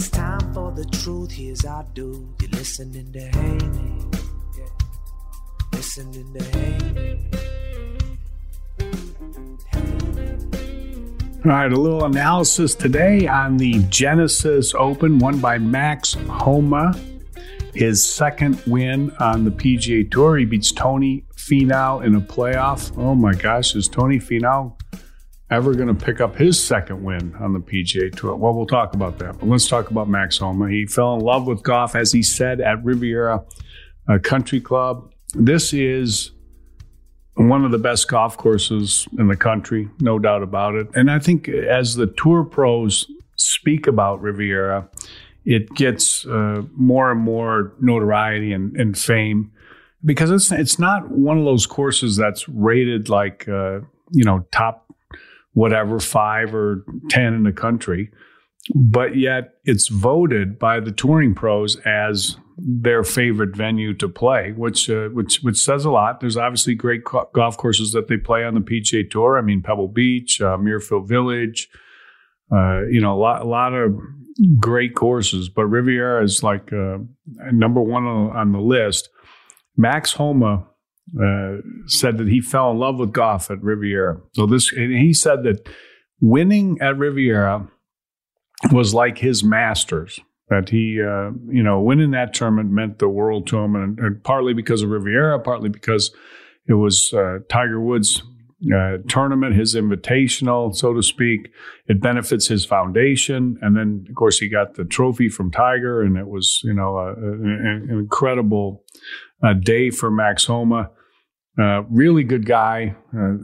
It's time for the truth. Here's our dude. You're listening to Haney. Yeah. Listening to Haney. All right, a little analysis today on the Genesis Open, won by Max Homa. His second win on the PGA Tour. He beats Tony Finau in a playoff. Oh my gosh, is Tony Finau ever going to pick up his second win on the PGA Tour? Well, we'll talk about that. But let's talk about Max Homa. He fell in love with golf, as he said, at Riviera Country Club. This is one of the best golf courses in the country, no doubt about it. And I think as the tour pros speak about Riviera, it gets uh, more and more notoriety and, and, fame because it's it's not one of those courses that's rated like uh, you know top whatever five or ten in the country, but yet it's voted by the touring pros as their favorite venue to play, which uh, which which says a lot. There's obviously great co- golf courses that they play on the PGA Tour. I mean, Pebble Beach, uh, Muirfield Village, uh, you know, a lot a lot of great courses. But Riviera is like uh, number one on, on, the list. Max Homa uh, said that he fell in love with golf at Riviera. So this, he said that winning at Riviera was like his Masters that he, uh, you know, winning that tournament meant the world to him, and, and partly because of Riviera, partly because it was uh, Tiger Woods' uh, tournament, his invitational, so to speak. It benefits his foundation, and then of course he got the trophy from Tiger, and it was, you know, an, an, incredible uh, day for Max Homa. Uh, really good guy. Uh,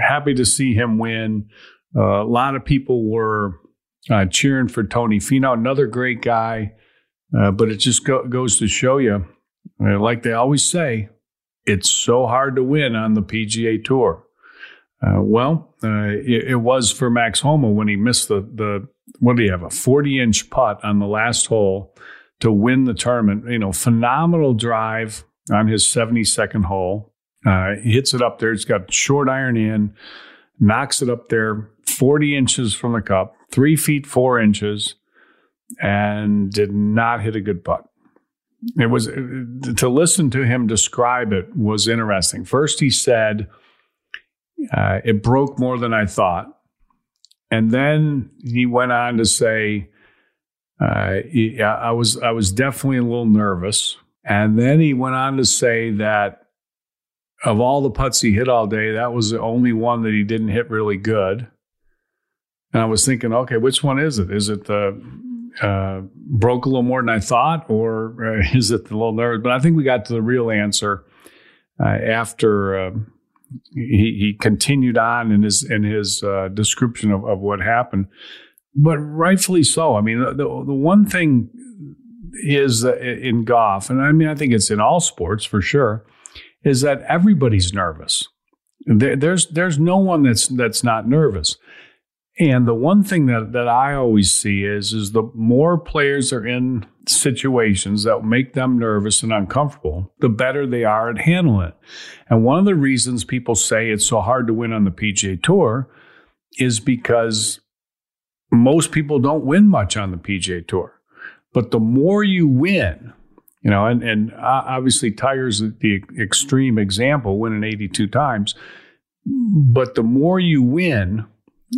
happy to see him win. a lot of people were uh, cheering for Tony Finau, another great guy. Uh, but it just go- goes to show you, uh, like they always say, it's so hard to win on the PGA Tour. Uh, well, uh, it, it, was for Max Homa when he missed the the what do you have a forty inch putt on the last hole to win the tournament. You know, phenomenal drive on his seventy second hole. Uh, he hits it up there. He's got short iron in, knocks it up there, forty inches from the cup three feet four inches, and did not hit a good putt. It was to listen to him describe it was interesting. First, he said Uh, it broke more than I thought. And then he went on to say, uh, I was I was definitely a little nervous. And then he went on to say that of all the putts he hit all day, that was the only one that he didn't hit really good. And I was thinking, okay, which one is it? Is it the uh, broke a little more than I thought, or uh, is it the little nervous? But I think we got to the real answer uh, after uh, he, he continued on in his in his uh, description of, of what happened. But rightfully so. I mean, the, the, one thing is in golf, and I mean, I think it's in all sports for sure, is that everybody's nervous. There, there's there's no one that's that's not nervous. And the one thing that, that I always see is is the more players are in situations that make them nervous and uncomfortable, the better they are at handling it. And one of the reasons people say it's so hard to win on the PGA Tour is because most people don't win much on the PGA Tour. But the more you win, you know, and, and obviously Tiger's the extreme example, winning 82 times. But the more you win,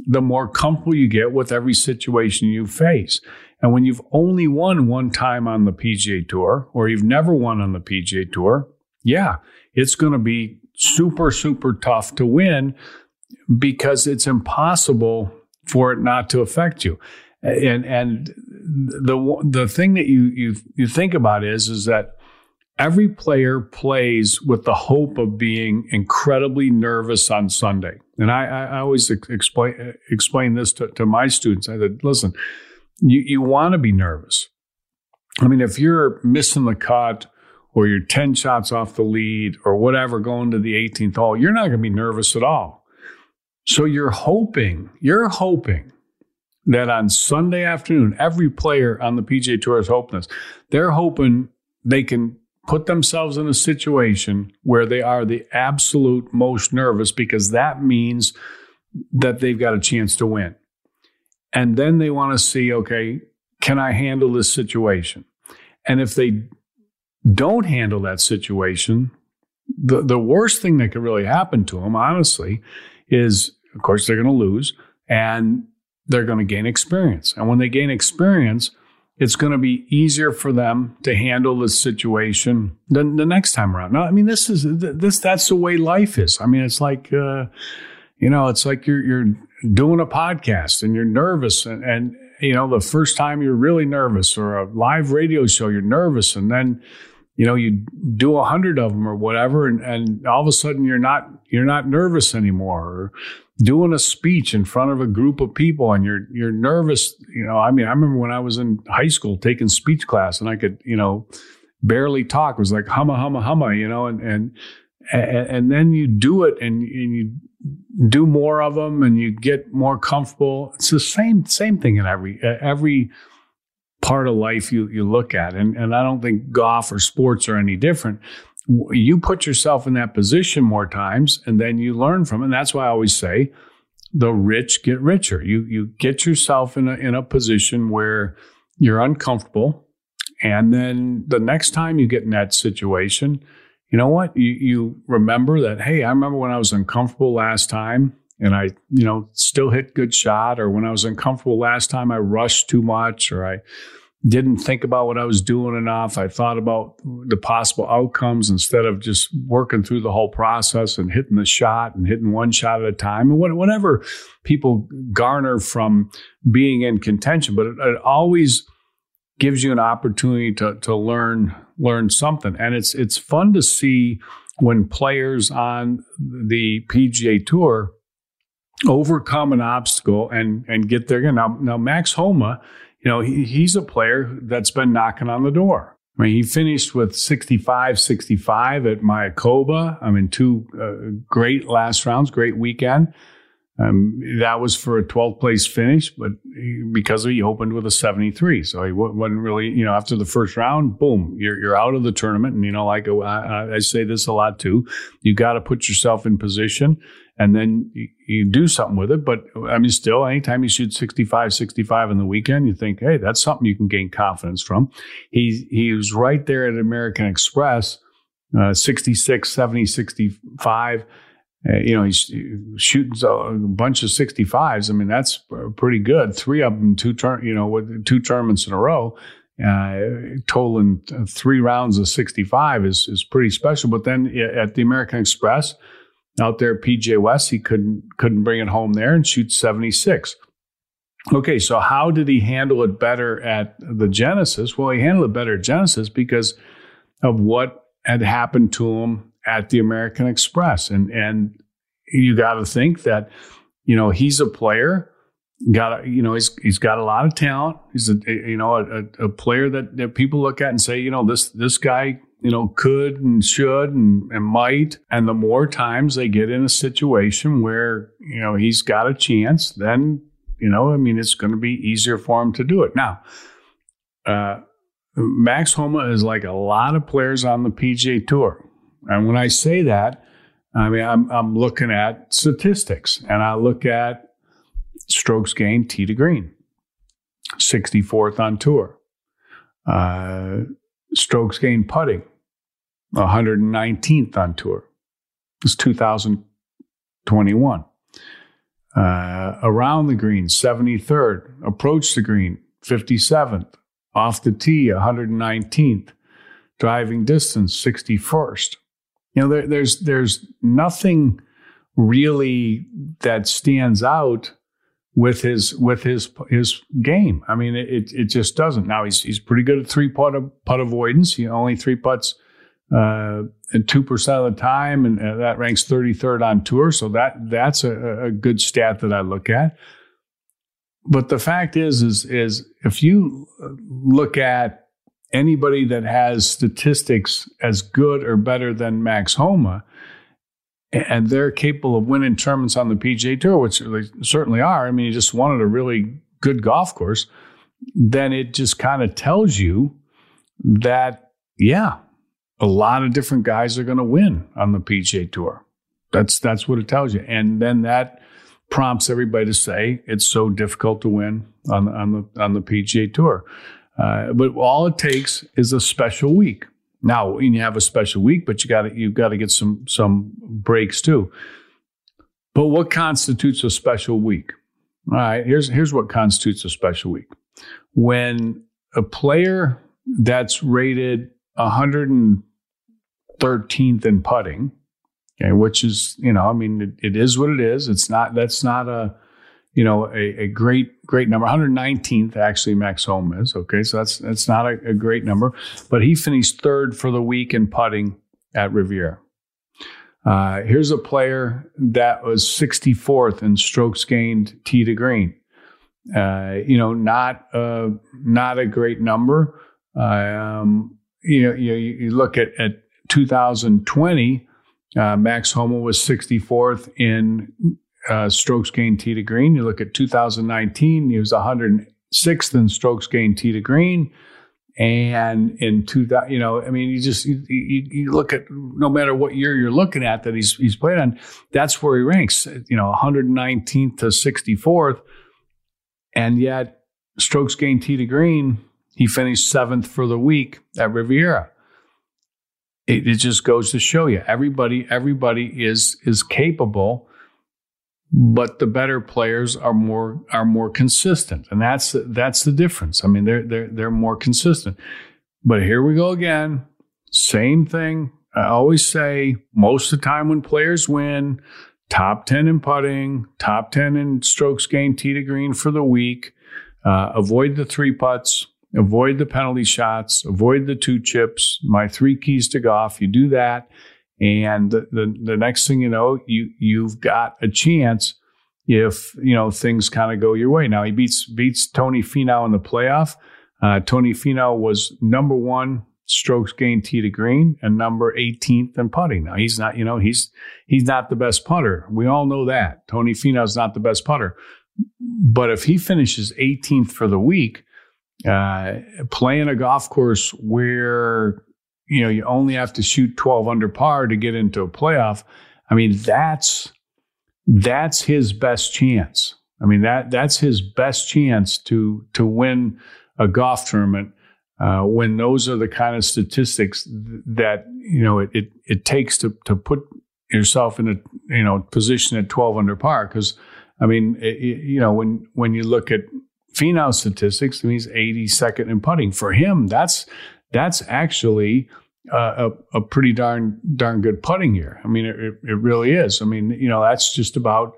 the more comfortable you get with every situation you face. And when you've only won one time on the PGA Tour, or you've never won on the PGA Tour, yeah, it's going to be super, super tough to win because it's impossible for it not to affect you. And and the the thing that you you you think about is is that every player plays with the hope of being incredibly nervous on Sunday. And I, I always explain explain this to, to my students. I said, listen, you, you want to be nervous. I mean, if you're missing the cut or you're 10 shots off the lead or whatever going to the 18th hole, you're not going to be nervous at all. So you're hoping, you're hoping that on Sunday afternoon, every player on the PGA Tour is hoping this. They're hoping they can put themselves in a situation where they are the absolute most nervous because that means that they've got a chance to win. And then they want to see, okay, can I handle this situation? And if they don't handle that situation, the, the worst thing that could really happen to them, honestly, is of course they're going to lose and they're going to gain experience. And when they gain experience, it's going to be easier for them to handle the situation than the next time around. No, I mean this is this that's the way life is. I mean it's like uh, you know it's like you're you're doing a podcast and you're nervous and, and you know the first time you're really nervous or a live radio show you're nervous and then you know you do a hundred of them or whatever and, and all of a sudden you're not you're not nervous anymore or doing a speech in front of a group of people and you're you're nervous you know i mean i remember when i was in high school taking speech class and i could you know barely talk. It was like humma humma humma you know and and and, then you do it and, and you do more of them and you get more comfortable. It's the same same thing in every every part of life you you look at and and i don't think golf or sports are any different you put yourself in that position more times and then you learn from it. And that's why I always say the rich get richer. You you get yourself in a in a position where you're uncomfortable. And then the next time you get in that situation, you know what? You you remember that, hey, I remember when I was uncomfortable last time and I, you know, still hit good shot, or when I was uncomfortable last time I rushed too much, or I didn't think about what I was doing enough. I thought about the possible outcomes instead of just working through the whole process and hitting the shot and hitting one shot at a time and whatever people garner from being in contention. But it, it always gives you an opportunity to, to learn learn something. And it's it's fun to see when players on the PGA Tour overcome an obstacle and and get there. Now, now Max Homa you know, he, he's a player that's been knocking on the door. I mean, he finished with 65 65 at Mayakoba. I mean, two uh, great last rounds, great weekend. Um, that was for a 12th place finish, but he, because he opened with a 73. So he wasn't really, you know, after the first round, boom, you're, you're out of the tournament. And, you know, like I, I say this a lot too, you got to put yourself in position and then you, you, do something with it. But I mean, still, anytime you shoot 65, 65 in the weekend, you think, hey, that's something you can gain confidence from. He, he was right there at American Express, uh, 66, 70, 65. Uh, you know, he's shooting a bunch of 65s. I mean, that's pretty good. Three of them, two turn, you know, with two tournaments in a row, uh, totaling three rounds of 65 is is pretty special. But then at the American Express, out there at PGA West, he couldn't couldn't bring it home there and shoot 76. Okay, so how did he handle it better at the Genesis? Well, he handled it better at Genesis because of what had happened to him at the American Express. And and you got to think that you know he's a player got you know he's he's got a lot of talent he's a you know a, a, player that, that people look at and say you know this this guy you know could and should and, and might. And the more times they get in a situation where you know he's got a chance then you know i mean it's going to be easier for him to do it. Now uh, max homa is like a lot of players on the pga tour. And when I say that, I mean, I'm, I'm looking at statistics and I look at strokes gained tee to green, 64th on tour. Uh, strokes gained putting, 119th on tour. It's 2021. Uh, around the green, 73rd. Approach the green, 57th. Off the tee, 119th. Driving distance, 61st. You know, there, there's there's nothing really that stands out with his with his his game. I mean, it it just doesn't. Now he's he's pretty good at three putt putt avoidance. He only three putts uh, and two percent of the time, and uh, that ranks thirty third on tour. So that that's a, a good stat that I look at. But the fact is, is is if you look at anybody that has statistics as good or better than Max Homa, and they're capable of winning tournaments on the PGA Tour, which they certainly are. I mean, you just wanted a really good golf course. Then it just kind of tells you that, yeah, a lot of different guys are going to win on the PGA Tour. That's that's what it tells you, and then that prompts everybody to say it's so difficult to win on on the on the PGA Tour. Uh, but all it takes is a special week. Now, you have a special week, but you got you've got to get some some breaks too. But what constitutes a special week? All right, here's here's what constitutes a special week. When a player that's rated 113th in putting, okay, which is you know, I mean, it, it is what it is. It's not that's not a you know, a, a, great, great number. 119th actually Max Homa is. Okay. So that's that's not a, a, great number. But he finished third for the week in putting at Riviera. Uh, here's a player that was 64th in strokes gained tee to green. Uh, you know, not uh, not a great number. Um, you know, you, you look at, at 2020, uh, Max Homa was 64th in uh, strokes gained tee to green. You look at 2019, he was 106th in strokes gained tee to green. And in 2000, you know, I mean, you just you, you, you, look at no matter what year you're looking at that he's he's played on, that's where he ranks. You know, 119th to 64th, and yet strokes gained tee to green, he finished seventh for the week at Riviera. It, it just goes to show you everybody everybody is is capable but the better players are more are more consistent, and that's that's the difference. I mean, they're they're they're more consistent. But here we go again, same thing. I always say most of the time when players win, top ten in putting, top ten in strokes gained tee to green for the week. Uh, avoid the three putts, avoid the penalty shots, avoid the two chips. My three keys to golf. You do that and the, the, the next thing you know, you you've got a chance if you know things kind of go your way. Now he beats beats Tony Finau in the playoff. Uh, Tony Finau was number one strokes gained tee to green and number 18th in putting. Now he's not, you know, he's he's not the best putter. We all know that. Tony Finau's not the best putter. But if he finishes 18th for the week, uh, playing a golf course where you know, you only have to shoot 12 under par to get into a playoff. I mean, that's that's his best chance. I mean, that that's his best chance to to win a golf tournament uh, when those are the kind of statistics that you know it it, it takes to to put yourself in a you know position at 12 under par because I mean it, you know when when you look at Finau statistics, I mean, he's 82nd in putting. For him, that's that's actually uh, a, a pretty darn darn good putting year. I mean, it, it really is. I mean, you know, that's just about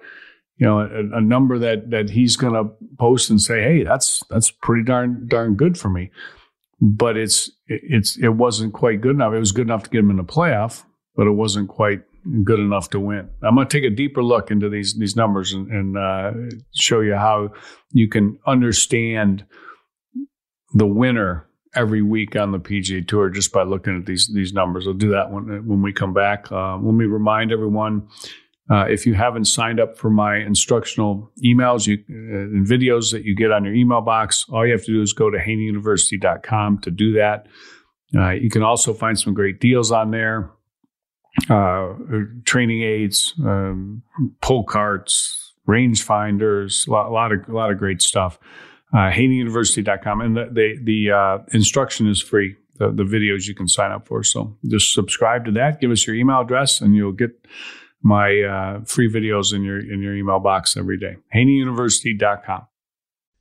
you know a, a number that that he's going to post and say, hey, that's that's pretty darn darn good for me. But it's it's it wasn't quite good enough. It was good enough to get him in the playoff, but it wasn't quite good enough to win. I'm going to take a deeper look into these these numbers and, and uh, show you how you can understand the winner every week on the PGA Tour just by looking at these these numbers. I'll do that when when we come back. Uh, let me remind everyone. Uh, if you haven't signed up for my instructional emails you, uh, and videos that you get on your email box, all you have to do is go to haneyuniversity.com to do that. Uh, you can also find some great deals on there uh, training aids, um, pull carts, range finders, a lot, lot, of a lot of great stuff. Uh, HaneyUniversity.com, and the the, the uh, instruction is free. The, the videos you can sign up for. So just subscribe to that. Give us your email address, and you'll get my uh, free videos in your in your email box every day. HaneyUniversity.com.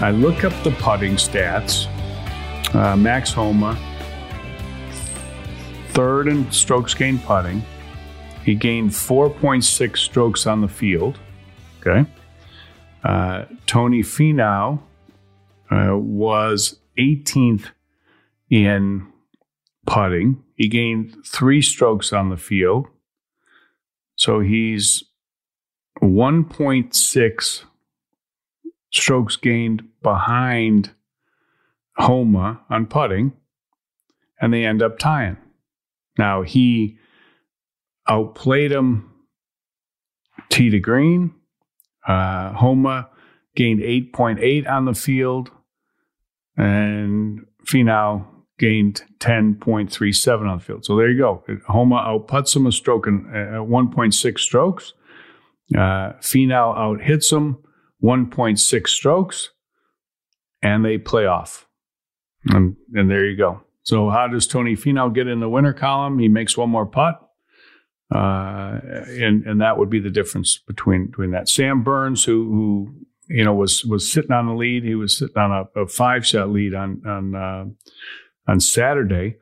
I look up the putting stats. Uh, Max Homa, third in strokes gained putting. He gained 4.6 strokes on the field. Okay. Uh, Tony Finau uh, was 18th in putting. He gained three strokes on the field. So he's 1.6 strokes gained behind Homa on putting, and they end up tying. Now he outplayed him tee to green. Uh, Homa gained 8.8 on the field, and Finau gained 10.37 on the field. So there you go. Homa outputs him a stroke in, uh, 1.6 strokes. Uh, Finau out hits him 1.6 strokes, and they play off. And, and there you go. So how does Tony Finau get in the winner column? He makes one more putt. Uh, and and that would be the difference between between that. Sam Burns, who who you know was was sitting on the lead, he was sitting on a, a five shot lead on on uh, on Saturday,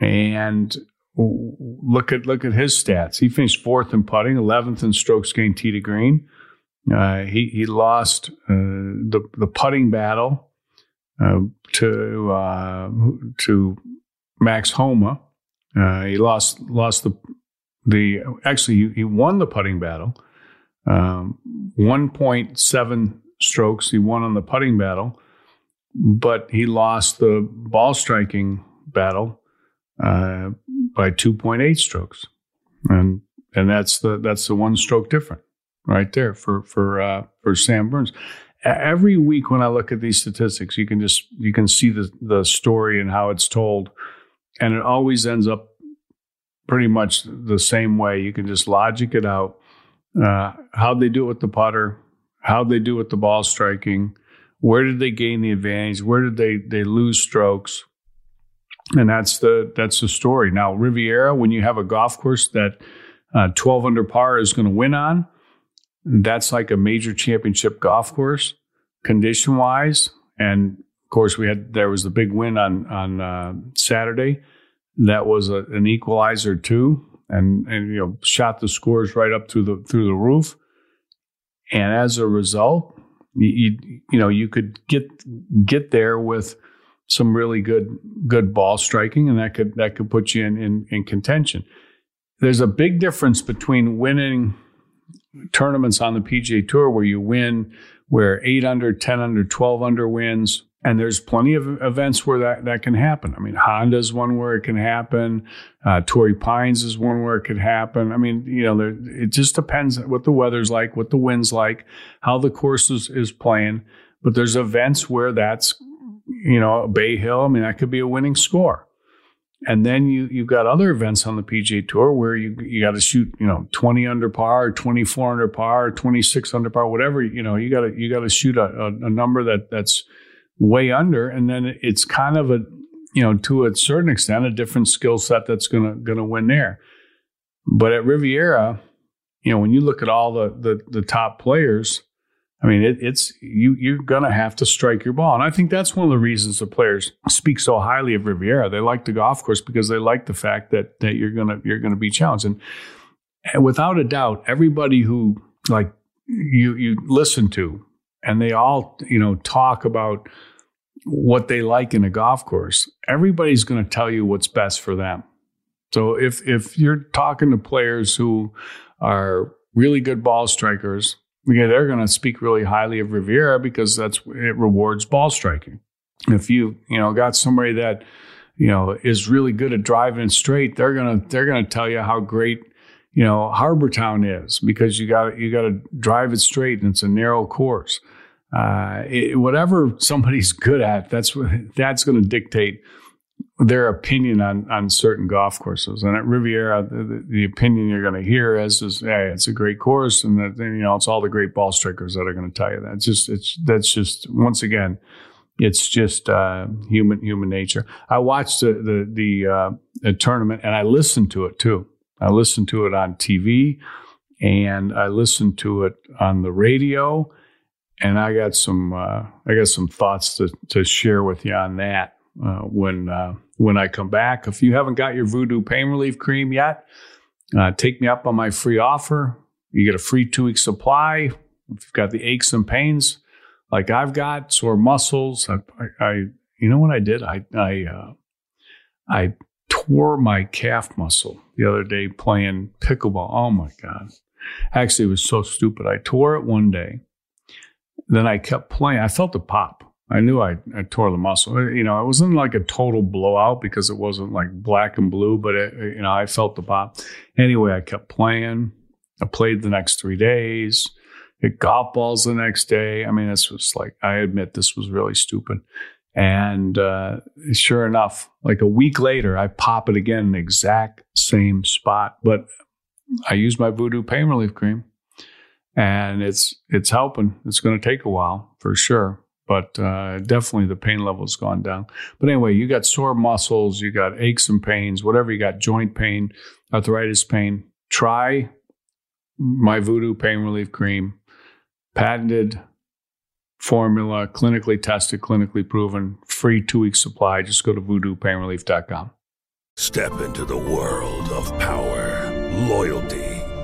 and look at look at his stats. He finished fourth in putting, eleventh in strokes gained tee to green. Uh, he he lost uh, the the putting battle uh, to uh, to Max Homa. Uh, he lost lost the the actually he, he won the putting battle. Um, 1.7 strokes he won on the putting battle, but he lost the ball striking battle uh, by 2.8 strokes, and and that's the that's the one stroke different right there for for uh, for Sam Burns. Every week when I look at these statistics, you can just you can see the the story and how it's told, and it always ends up pretty much the same way. You can just logic it out. Uh, how'd they do it with the putter? How'd they do with the ball striking? Where did they gain the advantage? Where did they they lose strokes? And that's the that's the story. Now Riviera, when you have a golf course that uh, 12 under par is going to win on, that's like a major championship golf course, condition wise. And of course, we had there was the big win on on uh, Saturday that was a, an equalizer too, and and you know shot the scores right up through the through the roof. And as a result, you, you you know you could get get there with some really good good ball striking, and that could that could put you in, in, in contention. There's a big difference between winning tournaments on the PGA Tour where you win where eight under, 10 under, 12 under wins and there's plenty of events where that, that can happen. I mean, Honda's one where it can happen. Uh, Torrey Pines is one where it could happen. I mean, you know, there, it just depends what the weather's like, what the wind's like, how the course is, is playing. But there's events where that's, you know, Bay Hill. I mean, that could be a winning score. And then you you've got other events on the PGA Tour where you you got to shoot you know twenty under par, twenty four under par, twenty six under par, whatever you know you got to you got to shoot a, a, a number that that's way under, and then it's kind of a you know to a certain extent a different skill set that's gonna gonna win there. But at Riviera, you know when you look at all the the, the top players, I mean it, it's you you're gonna have to strike your ball, and I think that's one of the reasons the players speak so highly of Riviera. They like the golf course because they like the fact that that you're gonna you're gonna be challenged, and, and without a doubt, everybody who like you you listen to and they all you know talk about what they like in a golf course, everybody's to tell you what's best for them. So if if you're talking to players who are really good ball strikers, yeah, they're going to speak really highly of Riviera because that's it rewards ball striking. If you you know got somebody that you know is really good at driving straight, they're gonna they're gonna tell you how great you know Harbour Town is because you got you got to drive it straight and it's a narrow course uh, it, whatever somebody's good at, that's that's going to dictate their opinion on on certain golf courses. And at Riviera, the, the opinion you're going to hear is, is hey, it's a great course, and that you know it's all the great ball strikers that are going to tell you that. It's just it's that's just once again, it's just uh, human human nature. I watched the the, the, uh, the tournament and I listened to it too. I listened to it on TV, and I listened to it on the radio and I got some uh, I got some thoughts to to share with you on that uh, when uh, when I come back. If you haven't got your Voodoo Pain Relief Cream yet, uh, take me up on my free offer. You get a free two week supply. If you've got the aches and pains like I've got sore muscles, I, I, I you know what I did? I I uh, I tore my calf muscle the other day playing pickleball. Oh my god! Actually, it was so stupid. I tore it one day then I kept playing. I felt a pop. I knew I, I tore the muscle. Uh, You know, it wasn't like a total blowout because it wasn't like black and blue, but it, you know, I felt the pop. Anyway, I kept playing. I played the next three days. Hit golf balls the next day. I mean, this was like I admit this was really stupid. And uh, sure enough, like a week later, I pop it again in the exact same spot. But I use my Voodoo pain relief cream, and it's it's helping. It's going to take a while for sure, but uh, definitely the pain level's gone down. But anyway, you got sore muscles, you got aches and pains, whatever you got, joint pain, arthritis pain. Try my Voodoo pain relief cream, patented formula, clinically tested, clinically proven, free two week supply. Just go to voodoopainrelief.com. Step into the world of power, loyalty,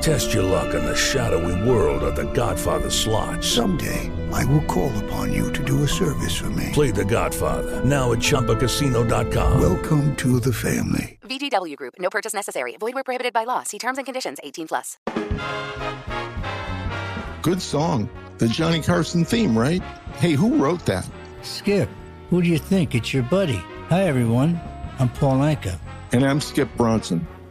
Test your luck in the shadowy world of The Godfather slot. Someday, I will call upon you to do a service for me. Play The Godfather now at ChumbaCasino.com. Welcome to the family. VGW Group. No purchase necessary. Void where prohibited by law. See terms and conditions. 18 plus. Good song. The Johnny Carson theme, right? Hey, who wrote that? Skip, who do you think? It's your buddy. Hi, everyone. I'm Paul Anka. And I'm Skip Bronson.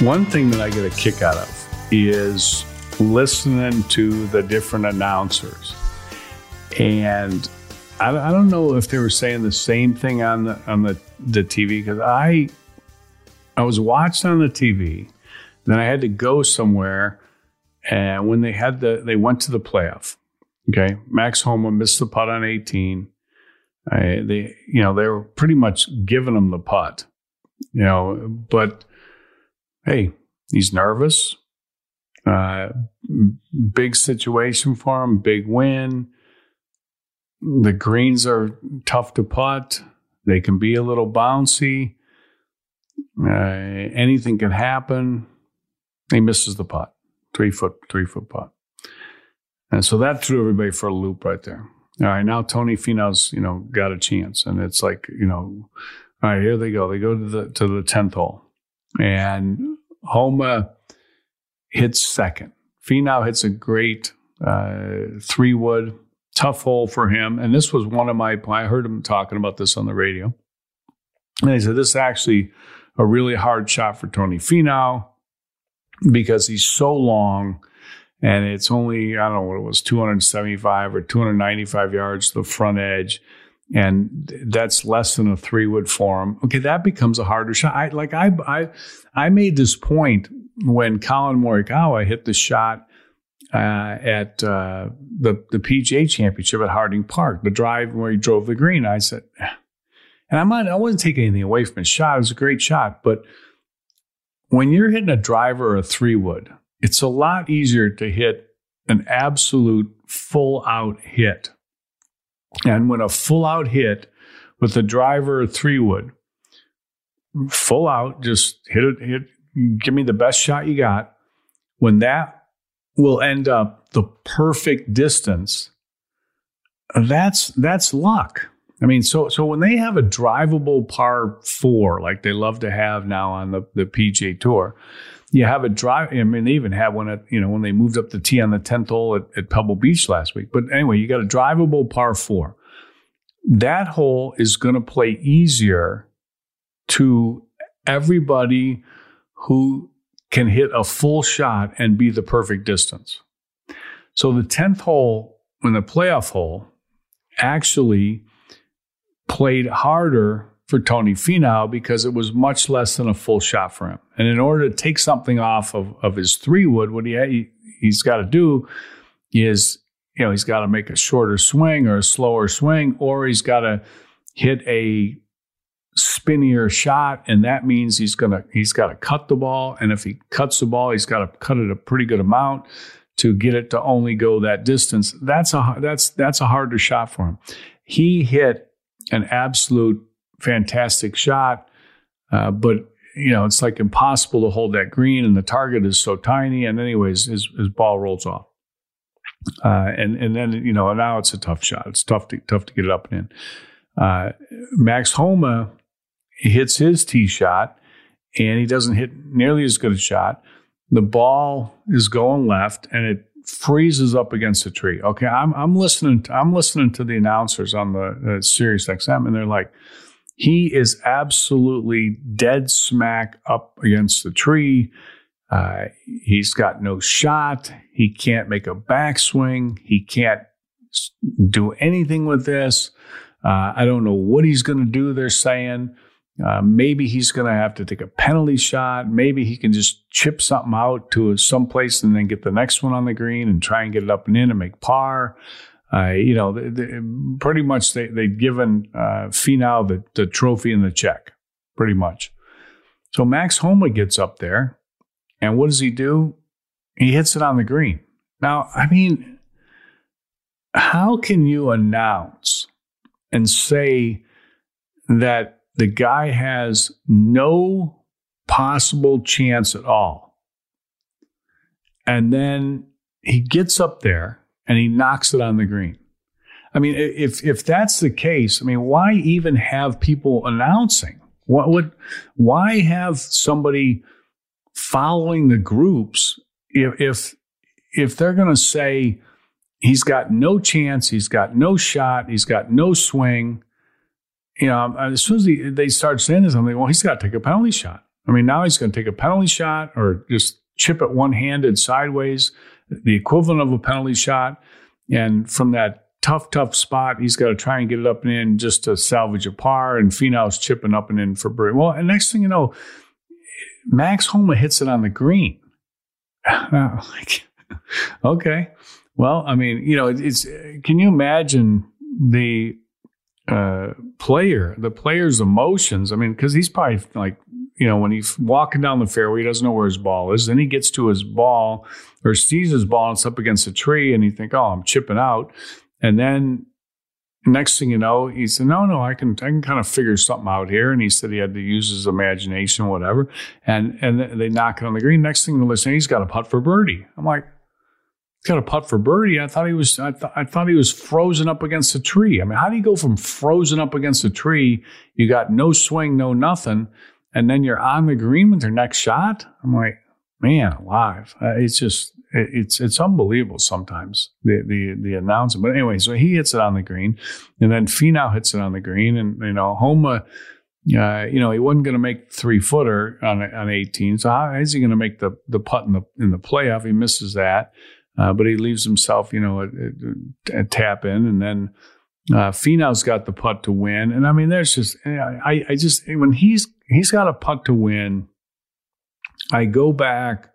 One thing that I get a kick out of is listening to the different announcers. And I, I don't know if they were saying the same thing on the on the, the TV because I I was watching on the TV, then I had to go somewhere, and when they had the they went to the playoff. Okay, Max Homa missed the putt on 18. I, they you know they were pretty much giving him the putt, you know, but hey, he's nervous. Uh, big situation for him, big win. The greens are tough to putt. They can be a little bouncy. Uh, anything can happen. He misses the putt, three foot, three foot putt, and so that threw everybody for a loop right there. All right, now Tony Finau's you know got a chance, and it's like you know, all right, here they go. They go to the to the tenth hole, and Homa hits second. Finau hits a great uh, three wood, tough hole for him. And this was one of my, I heard him talking about this on the radio. And he said, This is actually a really hard shot for Tony Finau because he's so long and it's only I don't know what it was 275 or 295 yards to the front edge, and that's less than a three wood form. Okay, that becomes a harder shot. I like I I I made this point when Collin Morikawa hit the shot uh, at uh, the the PGA Championship at Harding Park, the drive where he drove the green. I said, and I'm not, I wasn't taking anything away from his shot. It was a great shot, but when you're hitting a driver or a three wood, it's a lot easier to hit an absolute full out hit. And when a full out hit with a driver three wood, full out, just hit it, hit, give me the best shot you got. When that will end up the perfect distance, that's that's luck. I mean, so so when they have a drivable par four, like they love to have now on the, the PGA Tour, you have a drive. I mean, they even had one at you know when they moved up the tee on the tenth hole at, at Pebble Beach last week. But anyway, you got a drivable par four. That hole is going to play easier to everybody who can hit a full shot and be the perfect distance. So the tenth hole, when the playoff hole, actually played harder for Tony Finau because it was much less than a full shot for him. And in order to take something off of, of his three wood, what he, he's got to do is, you know, he's got to make a shorter swing or a slower swing, or he's got to hit a spinnier shot. And that means he's to, he's got to cut the ball. And if he cuts the ball, he's got to cut it a pretty good amount to get it to only go that distance. That's a, that's, that's a harder shot for him. He hit an absolute fantastic shot, uh, but you know it's like impossible to hold that green, and the target is so tiny. And anyways, his, his ball rolls off, uh, and and then you know now it's a tough shot. It's tough to tough to get it up and in. Uh, Max Homa hits his tee shot, and he doesn't hit nearly as good a shot. The ball is going left, and it freezes up against a tree. Okay, I'm I'm listening. To, I'm listening to the announcers on the uh, Sirius XM, and they're like, he is absolutely dead smack up against the tree. Uh, he's got no shot. He can't make a backswing. He can't do anything with this. Uh, I don't know what he's going to do. They're saying. Uh, maybe he's going to have to take a penalty shot. Maybe he can just chip something out to some place and then get the next one on the green and try and get it up and in and make par. Uh, you know, they, they, pretty much they, they've given uh, Finau the, the trophy and the check, pretty much. So Max Homa gets up there, and what does he do? He hits it on the green. Now, I mean, how can you announce and say that the guy has no possible chance at all. And then he gets up there and he knocks it on the green. I mean, if if that's the case, I mean, why even have people announcing? What would why have somebody following the groups if if if they're going to say he's got no chance, he's got no shot, he's got no swing, you know, um, as soon as he, they start saying this, I'm like, well, he's got to take a penalty shot. I mean, now he's going to take a penalty shot or just chip it one handed sideways, the equivalent of a penalty shot. And from that tough, tough spot, he's got to try and get it up and in just to salvage a par. And Finau's chipping up and in for birdie. Well, and next thing you know, Max Homa hits it on the green. okay. Well, I mean, you know, it's, can you imagine the uh, player, the player's emotions. I mean, because he's probably like, you know, when he's walking down the fairway, he doesn't know where his ball is. Then he gets to his ball or sees his ball and it's up against a tree, and he think, oh, I'm chipping out. And then next thing you know, he said, no, no, I can, I can kind of figure something out here. And he said he had to use his imagination, whatever. And and they knock it on the green. Next thing they're listening, he's got a putt for birdie. I'm like, got a putt for birdie. I thought he was. I, th- I, thought he was frozen up against a tree. I mean, how do you go from frozen up against a tree? You got no swing, no nothing, and then you're on the green with your next shot. I'm like, man, alive. Uh, it's just it, it's it's unbelievable sometimes the the the announcement. But anyway, so he hits it on the green, and then Finau hits it on the green, and you know Homa. Uh, you know, he wasn't going to make three footer on on 18. So how is he going to make the the putt in the in the playoff? He misses that. uh, but he leaves himself, you know, a, a, a tap in, and then uh, Finau's got the putt to win. And I mean, there's just I, I just when he's he's got a putt to win, I go back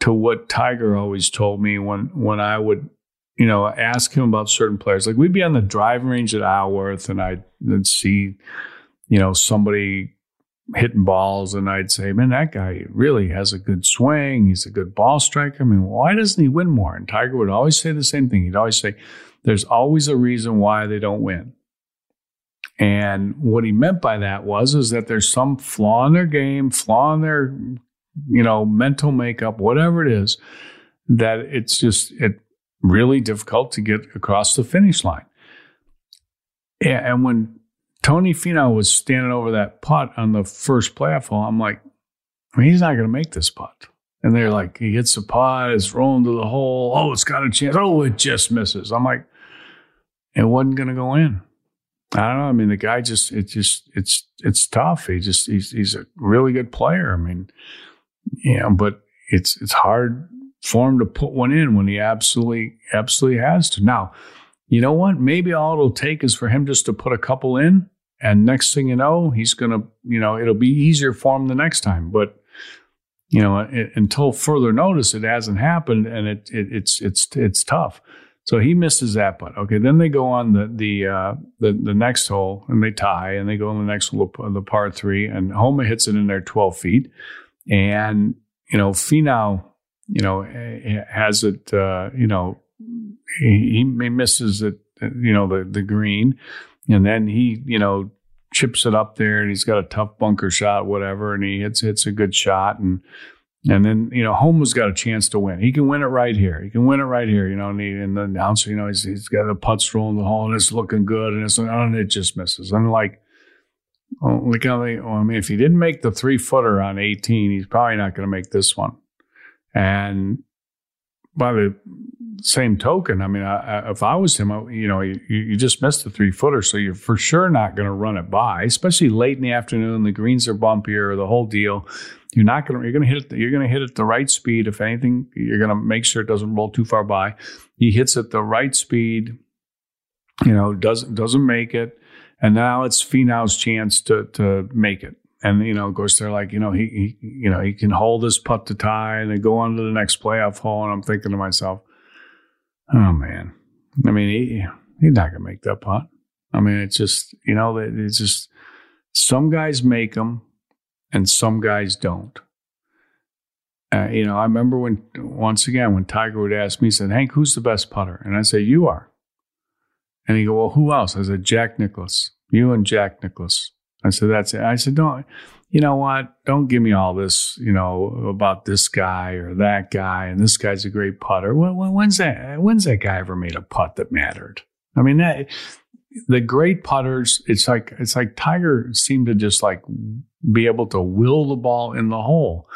to what Tiger always told me when when I would you know ask him about certain players. Like we'd be on the driving range at Isleworth, and I'd see you know somebody hitting balls and I'd say, man, that guy really has a good swing. He's a good ball striker. I mean, why doesn't he win more? And Tiger would always say the same thing. He'd always say, there's always a reason why they don't win. And what he meant by that was is that there's some flaw in their game, flaw in their, you know, mental makeup, whatever it is, that it's just it really difficult to get across the finish line. And when Tony Finau was standing over that putt on the first playoff hole. I'm like, I mean, he's not going to make this putt. And they're like, he hits the putt, it's rolling to the hole. Oh, it's got a chance. Oh, it just misses. I'm like, it wasn't going to go in. I don't know. I mean, the guy just, it just, it's, it's tough. He just, he's, he's a really good player. I mean, yeah, but it's, it's hard for him to put one in when he absolutely, absolutely has to. Now, you know what? Maybe all it'll take is for him just to put a couple in and next thing you know, he's going to, you know, it'll be easier for him the next time. But, you know, it, until further notice, it hasn't happened and it, it, it's, it's, it's tough. So he misses that putt. Okay. Then they go on the, the, uh, the, the next hole and they tie and they go on the next hole, the par three and Homa hits it in there 12 feet. And, you know, Finau, you know, has it, uh, you know, he, he misses it, you know, the, the green. And then he, you know, chips it up there and he's got a tough bunker shot, whatever, and he hits hits a good shot and and then you know Homa's got a chance to win. He can win it right here. He can win it right here. You know, and, he, and the announcer, you know, he's, he's got the putts rolling the hole and it's looking good, and it's and it just misses. And like, oh, look how they. I mean, if he didn't make the three footer on eighteen, he's probably not going to make this one. And by the same token, I mean, I, I, if I was him, I, you know, you, you just missed the three footer, so you're for sure not going to run it by, especially late in the afternoon. The greens are bumpier, the whole deal. You're not going to. You're going to hit it. You're going to hit it the right speed. If anything, you're going to make sure it doesn't roll too far by. He hits it the right speed. You know, doesn't doesn't make it, and now it's Finau's chance to to make it. And you know, of course, they're like, you know, he, he you know he can hold his putt to tie and then go on to the next playoff hole. And I'm thinking to myself Oh man, I mean, he he's not gonna make that putt. I mean, it's just you know, it's just some guys make them, and some guys don't. Uh, you know, I remember when once again when Tiger would ask me, he said, "Hank, who's the best putter?" And I say, "You are." And he go, "Well, who else?" I said, "Jack Nicklaus. You and Jack Nicklaus." I said, "That's it." I said, "Don't." you know what? Don't give me all this, you know, about this guy or that guy, and this guy's a great putter. When, when's that? When's that guy ever made a putt that mattered? I mean, that the great putters. It's like it's like Tiger seemed to just like be able to will the ball in the hole,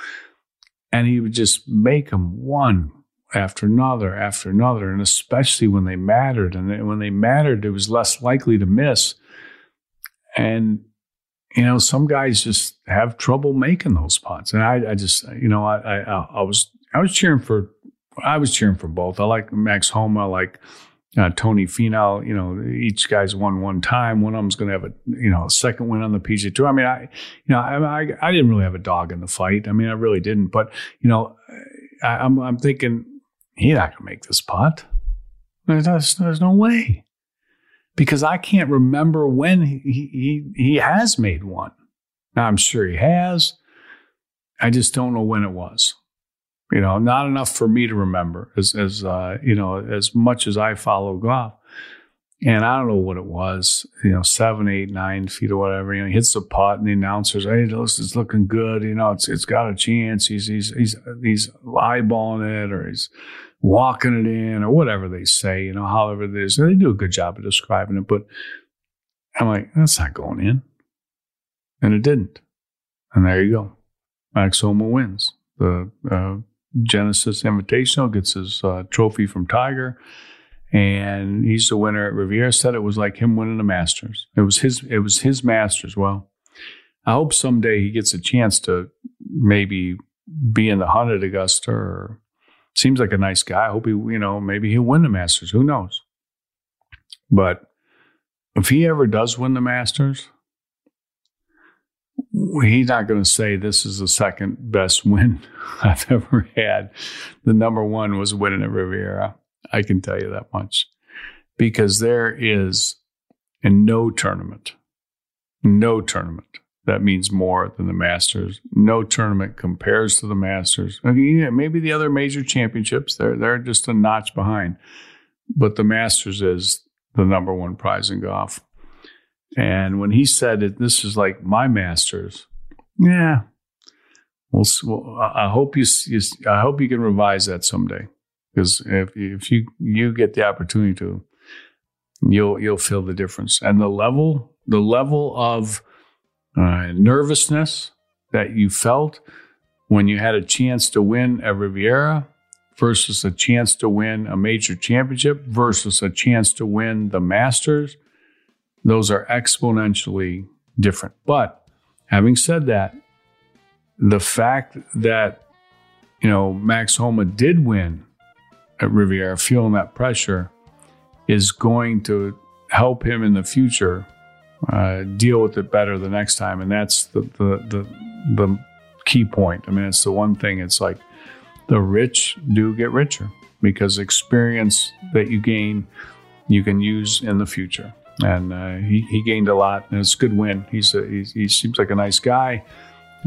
and he would just make them one after another after another, and especially when they mattered, and when they mattered, it was less likely to miss. And you know, some guys just have trouble making those putts. And I, I just, you know, I, I, I was, I was cheering for, I was cheering for both. I like Max Homa, I like uh, Tony Finau. You know, each guy's won one time. One of them's going to have a, you know, a second win on the PGA Tour. I mean, I, you know, I, I, I didn't really have a dog in the fight. I mean, I really didn't. But you know, I, I'm, I'm thinking he's not going to make this putt. There's, there's no way because I can't remember when he, he, he has made one. Now, I'm sure he has. I just don't know when it was. You know, not enough for me to remember as, as uh, you know, as much as I follow golf. And I don't know what it was, you know, seven, eight, nine feet or whatever. You know, he hits the putt, and the announcer's, "Hey, this is looking good. You know, it's it's got a chance. He's he's he's he's eyeballing it, or he's walking it in or whatever they say, you know, however it is. They do a good job of describing it, but I'm like, that's not going in. And it didn't. And there you go. Max Homa wins. The uh, Genesis Invitational gets his uh, trophy from Tiger, and he's the winner at Riviera. Said it was like him winning the Masters. It was his. It was his Masters. Well, I hope someday he gets a chance to maybe be in the hunt at Augusta or seems like a nice guy. I hope he, you know, maybe he'll win the Masters. Who knows? But if he ever does win the Masters, he's not going to say this is the second best win I've ever had. The number one was winning at Riviera. I can tell you that much. Because there is in no tournament, no tournament that means more than the Masters. No tournament compares to the Masters. I mean, yeah, maybe the other major championships, they're they're just a notch behind. But the Masters is the number one prize in golf. And when he said that this is like my Masters, yeah, well, I hope you, you I hope you can revise that someday. Because if if you you get the opportunity to, you'll you'll feel the difference. And the level the level of uh, nervousness that you felt when you had a chance to win a Riviera versus a chance to win a major championship versus a chance to win the Masters, those are exponentially different. But having said that, the fact that you know Max Homa did win at Riviera, feeling that pressure, is going to help him in the future uh, deal with it better the next time, and that's the, the the the key point. I mean, it's the one thing. It's like the rich do get richer because experience that you gain, you can use in the future. And uh, he, he gained a lot, and it's a good win. He's a, he, he seems like a nice guy.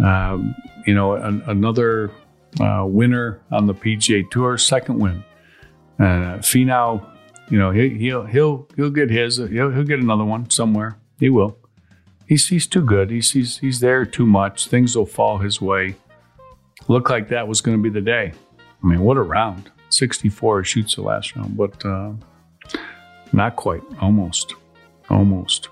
Um, you know, an, another uh, winner on the PGA Tour, second win. Uh, Finau, you know, he, he'll he'll he'll get his. He'll, he'll get another one somewhere. He will. He's he's too good. He's he's he's there too much. Things will fall his way. Looked like that was going to be the day. I mean, what a round! Sixty-four shoots the last round, but uh, not quite. Almost, almost.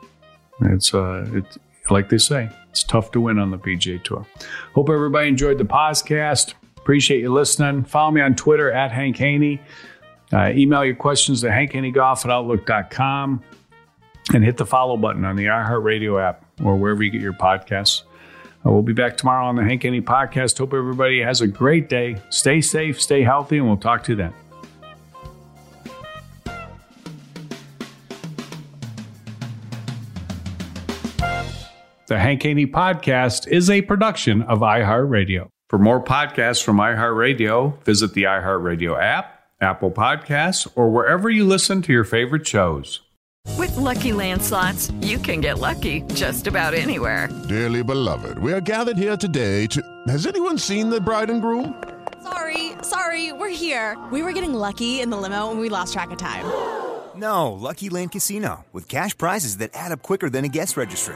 It's uh, it's like they say, it's tough to win on the PGA Tour. Hope everybody enjoyed the podcast. Appreciate you listening. Follow me on Twitter at Hank Haney. Uh, email your questions to hankhaneygolf at outlook.com and hit the follow button on the iHeartRadio app or wherever you get your podcasts. Uh, we'll be back tomorrow on the Hank Haney podcast. Hope everybody has a great day. Stay safe, stay healthy, and we'll talk to you then. The Hank Haney podcast is a production of iHeartRadio. For more podcasts from iHeartRadio, visit the iHeartRadio app, Apple Podcasts, or wherever you listen to your favorite shows. With lucky landslots, you can get lucky just about anywhere. Dearly beloved, we are gathered here today to. Has anyone seen the bride and groom? Sorry, sorry, we're here. We were getting lucky in the limo and we lost track of time. No, Lucky Land Casino, with cash prizes that add up quicker than a guest registry.